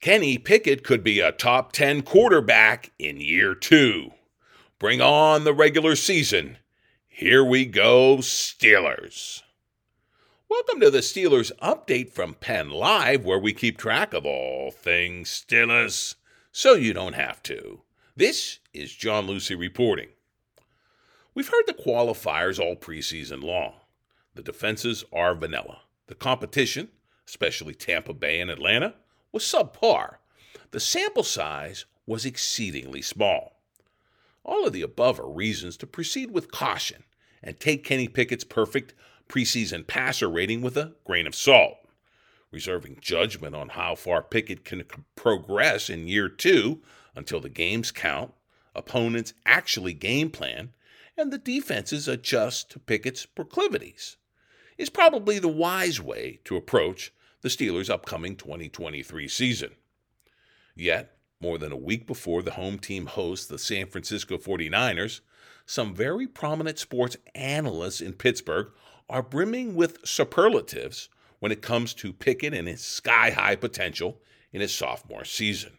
Kenny Pickett could be a top 10 quarterback in year two. Bring on the regular season. Here we go, Steelers. Welcome to the Steelers update from Penn Live, where we keep track of all things Steelers so you don't have to. This is John Luciew reporting. We've heard the qualifiers all preseason long. The defenses are vanilla. The competition, especially Tampa Bay and Atlanta, was subpar. The sample size was exceedingly small. All of the above are reasons to proceed with caution and take Kenny Pickett's perfect preseason passer rating with a grain of salt, reserving judgment on how far Pickett can progress in year two until the games count, opponents actually game plan, and the defenses adjust to Pickett's proclivities. Is probably the wise way to approach the Steelers' upcoming 2023 season. Yet, more than a week before the home team hosts the San Francisco 49ers, some very prominent sports analysts in Pittsburgh are brimming with superlatives when it comes to Pickett and his sky high potential in his sophomore season.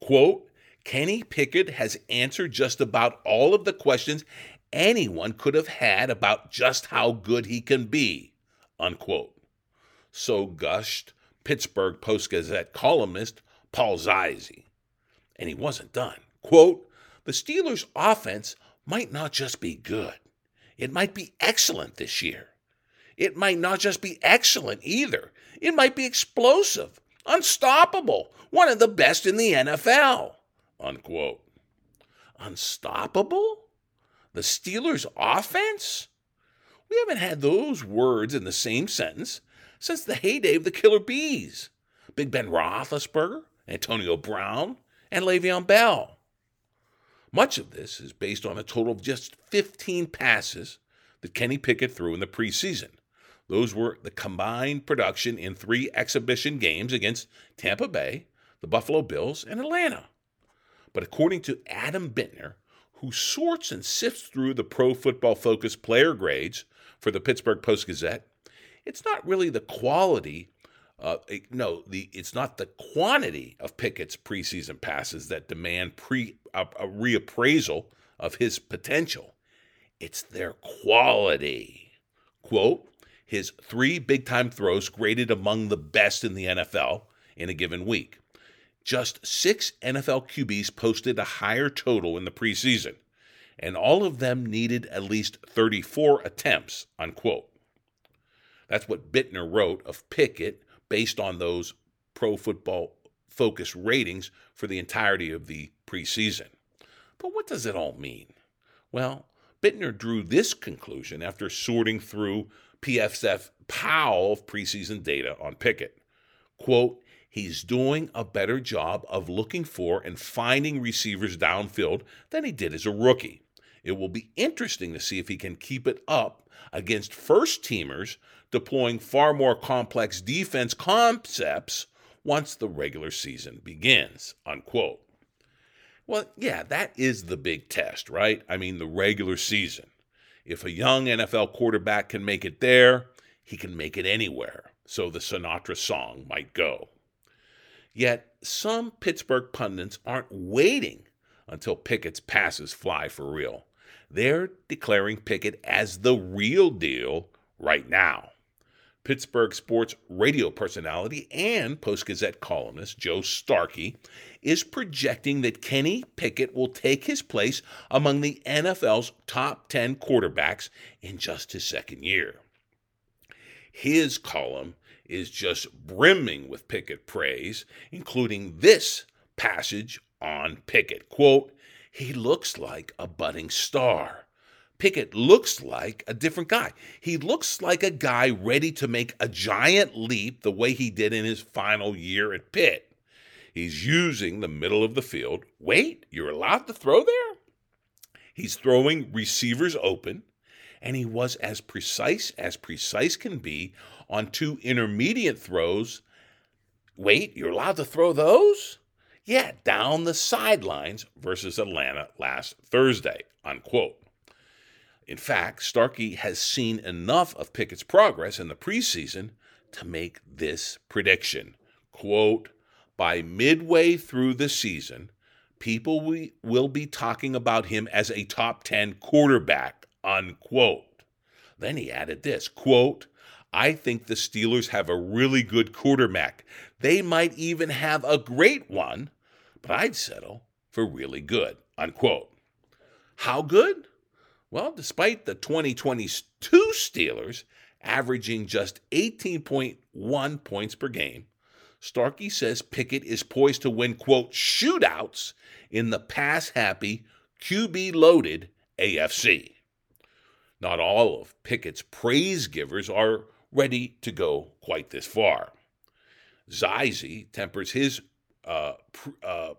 Quote, Kenny Pickett has answered just about all of the questions anyone could have had about just how good he can be. Unquote so gushed Pittsburgh Post Gazette columnist Paul Zeise. And he wasn't done. Quote, the Steelers' offense might not just be good, it might be excellent this year. It might not just be excellent either. It might be explosive, unstoppable, one of the best in the NFL. Unquote. Unstoppable? The Steelers' offense? We haven't had those words in the same sentence since the heyday of the Killer Bs Big Ben Roethlisberger, Antonio Brown, and Le'Veon Bell. Much of this is based on a total of just 15 passes that Kenny Pickett threw in the preseason. Those were the combined production in three exhibition games against Tampa Bay, the Buffalo Bills, and Atlanta. But according to Adam Bittner, who sorts and sifts through the pro football focused player grades for the Pittsburgh Post Gazette, it's not really the quality. Uh, no, the it's not the quantity of Pickett's preseason passes that demand pre a, a reappraisal of his potential. It's their quality. Quote: His three big time throws graded among the best in the NFL in a given week. Just six NFL QBs posted a higher total in the preseason, and all of them needed at least 34 attempts. Unquote. That's what Bittner wrote of Pickett based on those pro football focus ratings for the entirety of the preseason. But what does it all mean? Well, Bittner drew this conclusion after sorting through PFF POW preseason data on Pickett. Quote, he's doing a better job of looking for and finding receivers downfield than he did as a rookie. It will be interesting to see if he can keep it up against first teamers deploying far more complex defense concepts once the regular season begins. Unquote. Well, yeah, that is the big test, right? I mean, the regular season. If a young NFL quarterback can make it there, he can make it anywhere. So the Sinatra song might go. Yet, some Pittsburgh pundits aren't waiting until Pickett's passes fly for real. They're declaring Pickett as the real deal right now. Pittsburgh sports radio personality and Post Gazette columnist Joe Starkey is projecting that Kenny Pickett will take his place among the NFL's top 10 quarterbacks in just his second year. His column is just brimming with Pickett praise, including this passage on Pickett. Quote, he looks like a budding star. Pickett looks like a different guy. He looks like a guy ready to make a giant leap the way he did in his final year at Pitt. He's using the middle of the field. Wait, you're allowed to throw there? He's throwing receivers open, and he was as precise as precise can be on two intermediate throws. Wait, you're allowed to throw those? Yeah, down the sidelines versus Atlanta last Thursday, unquote. In fact, Starkey has seen enough of Pickett's progress in the preseason to make this prediction. Quote, by midway through the season, people we will be talking about him as a top 10 quarterback, unquote. Then he added this, quote, I think the Steelers have a really good quarterback. They might even have a great one, but I'd settle for really good, unquote. How good? Well, despite the 2022 Steelers averaging just 18.1 points per game, Starkey says Pickett is poised to win, quote, shootouts in the pass happy, QB loaded AFC. Not all of Pickett's praise givers are ready to go quite this far. Zeise tempers his. Uh, uh,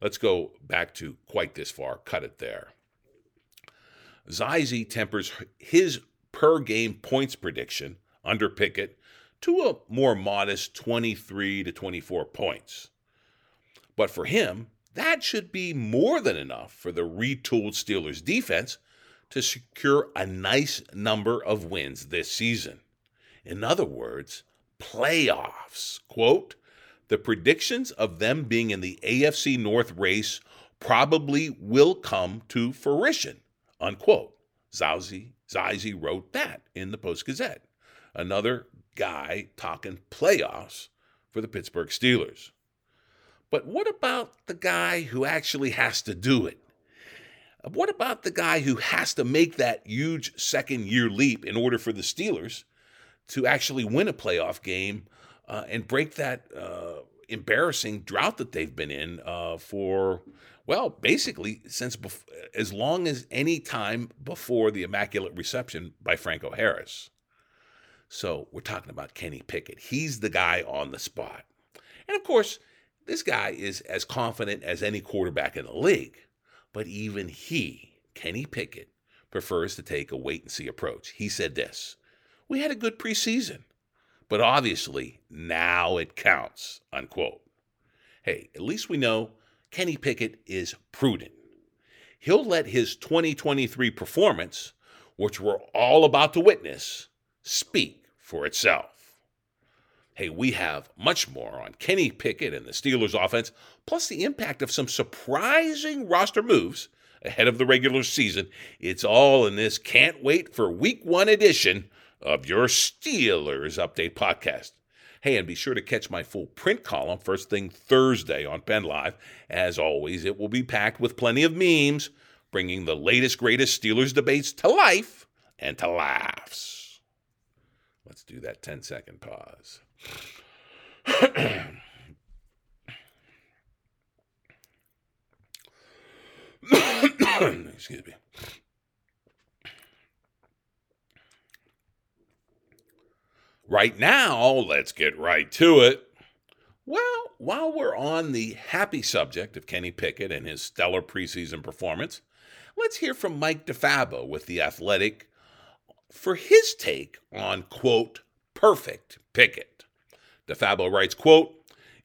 let's go back to quite this far. Cut it there. Zeise tempers his per game points prediction under Pickett to a more modest 23 to 24 points. But for him, that should be more than enough for the retooled Steelers defense to secure a nice number of wins this season. In other words, playoffs. Quote, the predictions of them being in the AFC North race probably will come to fruition unquote. Zauzi, Zeise wrote that in the Post Gazette. Another guy talking playoffs for the Pittsburgh Steelers. But what about the guy who actually has to do it? What about the guy who has to make that huge second year leap in order for the Steelers to actually win a playoff game uh, and break that uh, embarrassing drought that they've been in uh, for well, basically, since bef- as long as any time before the Immaculate Reception by Franco Harris. So we're talking about Kenny Pickett. He's the guy on the spot. And of course, this guy is as confident as any quarterback in the league. But even he, Kenny Pickett, prefers to take a wait and see approach. He said this We had a good preseason, but obviously now it counts, unquote. Hey, at least we know Kenny Pickett is prudent. He'll let his 2023 performance, which we're all about to witness, speak for itself. Hey, we have much more on Kenny Pickett and the Steelers offense, plus the impact of some surprising roster moves ahead of the regular season. It's all in this can't wait for week one edition of your Steelers Update podcast. Hey, and be sure to catch my full print column first thing Thursday on Penn Live. As always, it will be packed with plenty of memes, bringing the latest, greatest Steelers debates to life and to laughs. Let's do that 10 second pause. Excuse me. Right now, let's get right to it. Well, while we're on the happy subject of Kenny Pickett and his stellar preseason performance, let's hear from Mike DeFabo with The Athletic for his take on, quote, perfect Pickett. DeFabo writes, quote,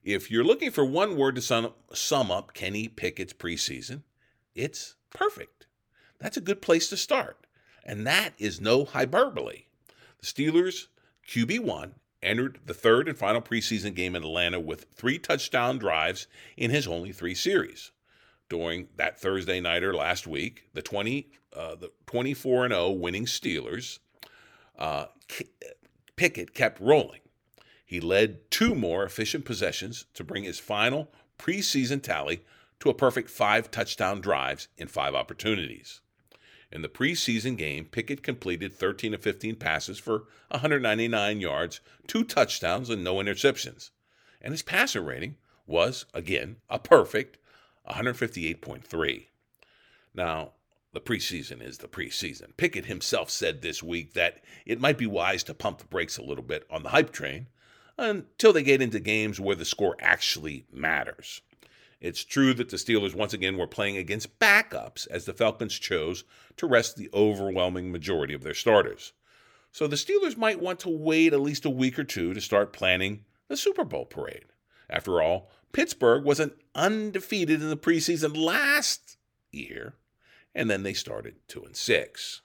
if you're looking for one word to sum, sum up Kenny Pickett's preseason, it's perfect. That's a good place to start. And that is no hyperbole. The Steelers QB1 entered the third and final preseason game in Atlanta with three touchdown drives in his only three series. During that Thursday nighter last week, the 20 uh, the 24 and 0 winning Steelers uh, Pickett kept rolling. He led two more efficient possessions to bring his final preseason tally to a perfect five touchdown drives in five opportunities. In the preseason game, Pickett completed 13 of 15 passes for 199 yards, two touchdowns, and no interceptions. And his passer rating was, again, a perfect 158.3. Now, the preseason is the preseason. Pickett himself said this week that it might be wise to pump the brakes a little bit on the hype train until they get into games where the score actually matters. It's true that the Steelers once again were playing against backups as the Falcons chose to rest the overwhelming majority of their starters. So the Steelers might want to wait at least a week or two to start planning the Super Bowl parade. After all, Pittsburgh wasn't undefeated in the preseason last year and then they started 2 and 6.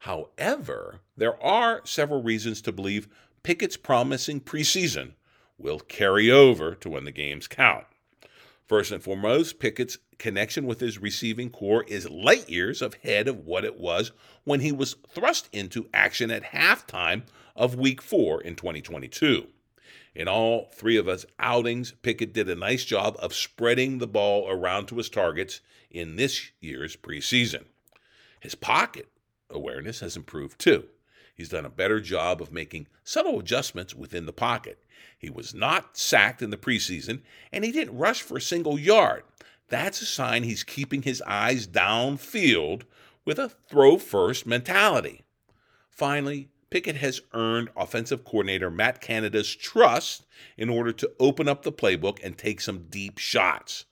However, there are several reasons to believe Pickett's promising preseason will carry over to when the games count. First and foremost, Pickett's connection with his receiving corps is light years ahead of what it was when he was thrust into action at halftime of week four in 2022. In all three of his outings, Pickett did a nice job of spreading the ball around to his targets in this year's preseason. His pocket awareness has improved too. He's done a better job of making subtle adjustments within the pocket. He was not sacked in the preseason, and he didn't rush for a single yard. That's a sign he's keeping his eyes downfield with a throw first mentality. Finally, Pickett has earned offensive coordinator Matt Canada's trust in order to open up the playbook and take some deep shots.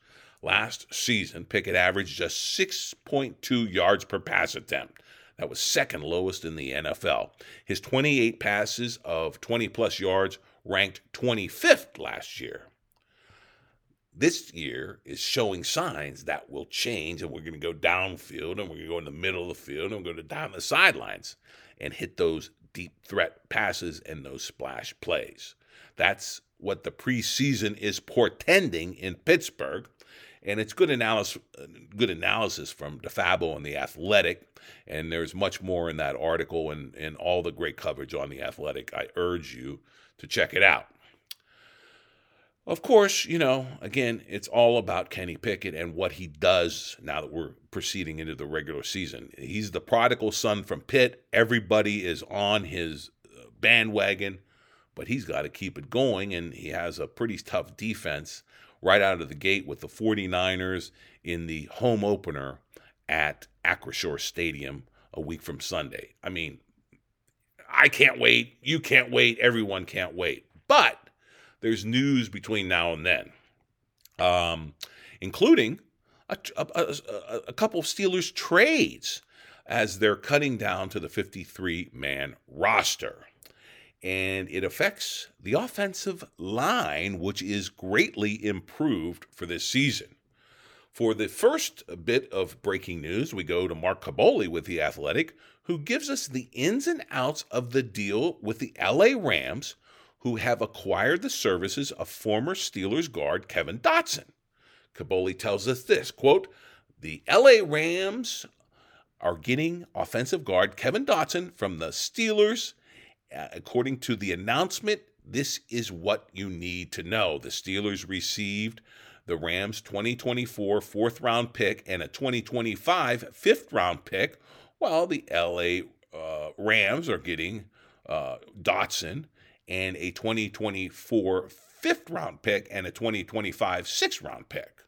Last season, Pickett averaged just 6.2 yards per pass attempt. That was second lowest in the NFL. His 28 passes of 20 plus yards ranked 25th last year. This year is showing signs that will change, and we're going to go downfield, and we're going to go in the middle of the field, and we're going to down the sidelines and hit those deep threat passes and those splash plays. That's what the preseason is portending in Pittsburgh. And it's good analysis, good analysis from DeFabo and the Athletic, and there's much more in that article and, and all the great coverage on the Athletic. I urge you to check it out. Of course, you know, again, it's all about Kenny Pickett and what he does now that we're proceeding into the regular season. He's the prodigal son from Pitt. Everybody is on his uh, bandwagon, but he's got to keep it going, and he has a pretty tough defense right out of the gate with the 49ers in the home opener at Acrisure Stadium a week from Sunday. I mean, I can't wait. You can't wait. Everyone can't wait. But there's news between now and then, um, including a, a, a, a couple of Steelers trades as they're cutting down to the 53 man roster. And it affects the offensive line, which is greatly improved for this season. For the first bit of breaking news, we go to Mark Kaboly with The Athletic, who gives us the ins and outs of the deal with the LA Rams who have acquired the services of former Steelers guard Kevin Dotson. Kaboly tells us this quote, the LA Rams are getting offensive guard Kevin Dotson from the Steelers. According to the announcement, this is what you need to know. The Steelers received the Rams 2024 fourth round pick and a 2025 fifth round pick, while the LA uh, Rams are getting uh, Dotson and a 2024 fifth round pick and a 2025 sixth round pick.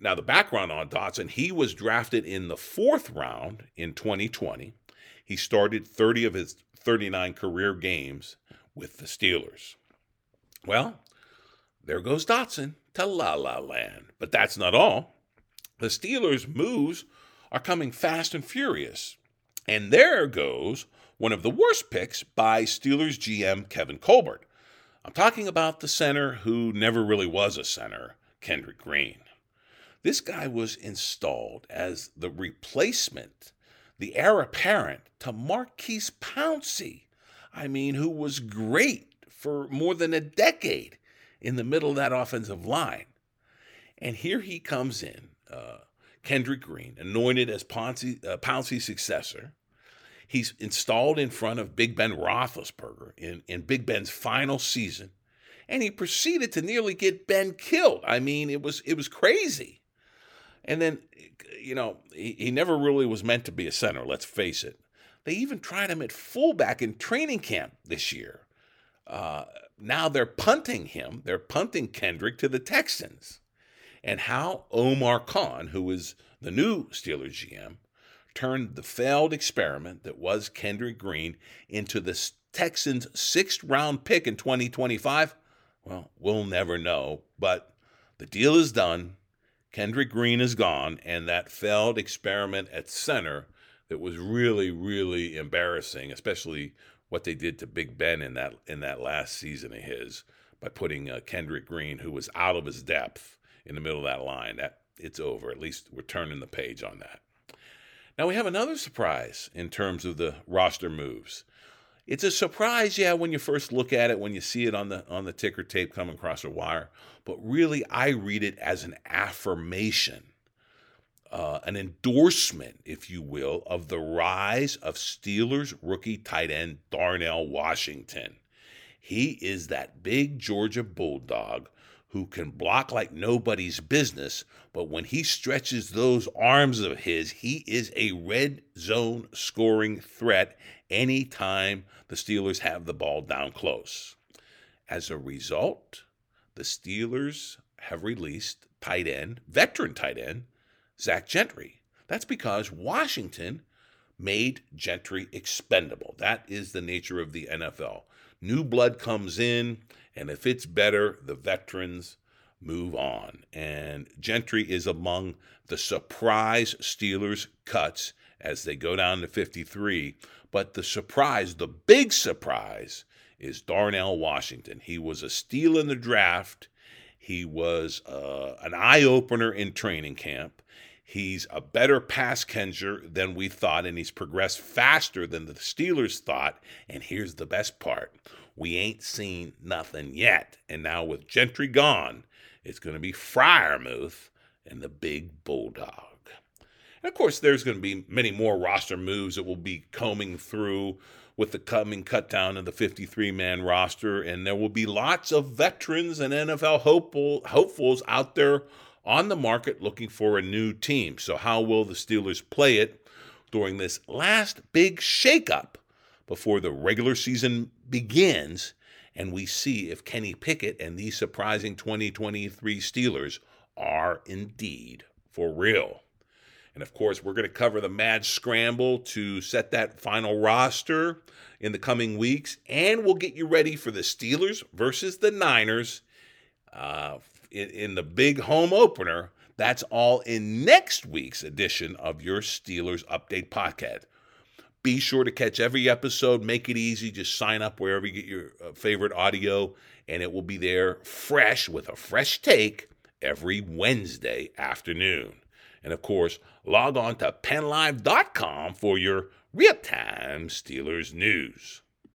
Now, the background on Dotson, he was drafted in the fourth round in 2020. He started 30 of his 39 career games with the Steelers. Well, there goes Dotson to La La Land. But that's not all. The Steelers' moves are coming fast and furious. And there goes one of the worst picks by Steelers GM Kevin Colbert. I'm talking about the center who never really was a center, Kendrick Green. This guy was installed as the replacement, the heir apparent to Maurkice Pouncey. I mean, who was great for more than a decade in the middle of that offensive line. And here he comes in, uh, Kendrick Green, anointed as Pouncey, uh, Pouncey's successor. He's installed in front of Big Ben Roethlisberger in, in Big Ben's final season, and he proceeded to nearly get Ben killed. I mean, it was it was crazy. And then, you know, he, he never really was meant to be a center. Let's face it. They even tried him at fullback in training camp this year. Uh, now they're punting him. They're punting Kendrick to the Texans. And how Omar Khan, who is the new Steelers GM, turned the failed experiment that was Kendrick Green into the Texans' sixth round pick in 2025? Well, we'll never know, but the deal is done. Kendrick Green is gone, and that failed experiment at center that was really, really embarrassing, especially what they did to Big Ben in that in that last season of his by putting uh, Kendrick Green, who was out of his depth, in the middle of that line. That it's over. At least we're turning the page on that. Now we have another surprise in terms of the roster moves. It's a surprise, yeah, when you first look at it, when you see it on the on the ticker tape coming across the wire. But really, I read it as an affirmation, uh, an endorsement, if you will, of the rise of Steelers rookie tight end Darnell Washington. He is that big Georgia bulldog who can block like nobody's business, but when he stretches those arms of his, he is a red zone scoring threat anytime the Steelers have the ball down close. As a result, the Steelers have released tight end, veteran tight end, Zach Gentry. That's because Washington made Gentry expendable. That is the nature of the NFL. New blood comes in, and if it's better, the veterans move on. And Gentry is among the surprise Steelers cuts as they go down to 53. But the surprise, the big surprise, is Darnell Washington. He was a steal in the draft. He was uh, an eye opener in training camp. He's a better pass catcher than we thought, and he's progressed faster than the Steelers thought. And here's the best part we ain't seen nothing yet. And now with Gentry gone, it's going to be Freiermuth and the big Bulldog. And of course, there's going to be many more roster moves that will be combing through with the coming cut down of the 53 man roster. And there will be lots of veterans and NFL hopeful, hopefuls out there on the market looking for a new team. So, how will the Steelers play it during this last big shakeup before the regular season begins and we see if Kenny Pickett and these surprising 2023 Steelers are indeed for real. And of course, we're going to cover the mad scramble to set that final roster in the coming weeks. And we'll get you ready for the Steelers versus the Niners uh, in, in the big home opener. That's all in next week's edition of your Steelers Update podcast. Be sure to catch every episode. Make it easy. Just sign up wherever you get your uh, favorite audio, and it will be there fresh with a fresh take every Wednesday afternoon. And of course, log on to pennlive.com for your real time Steelers news.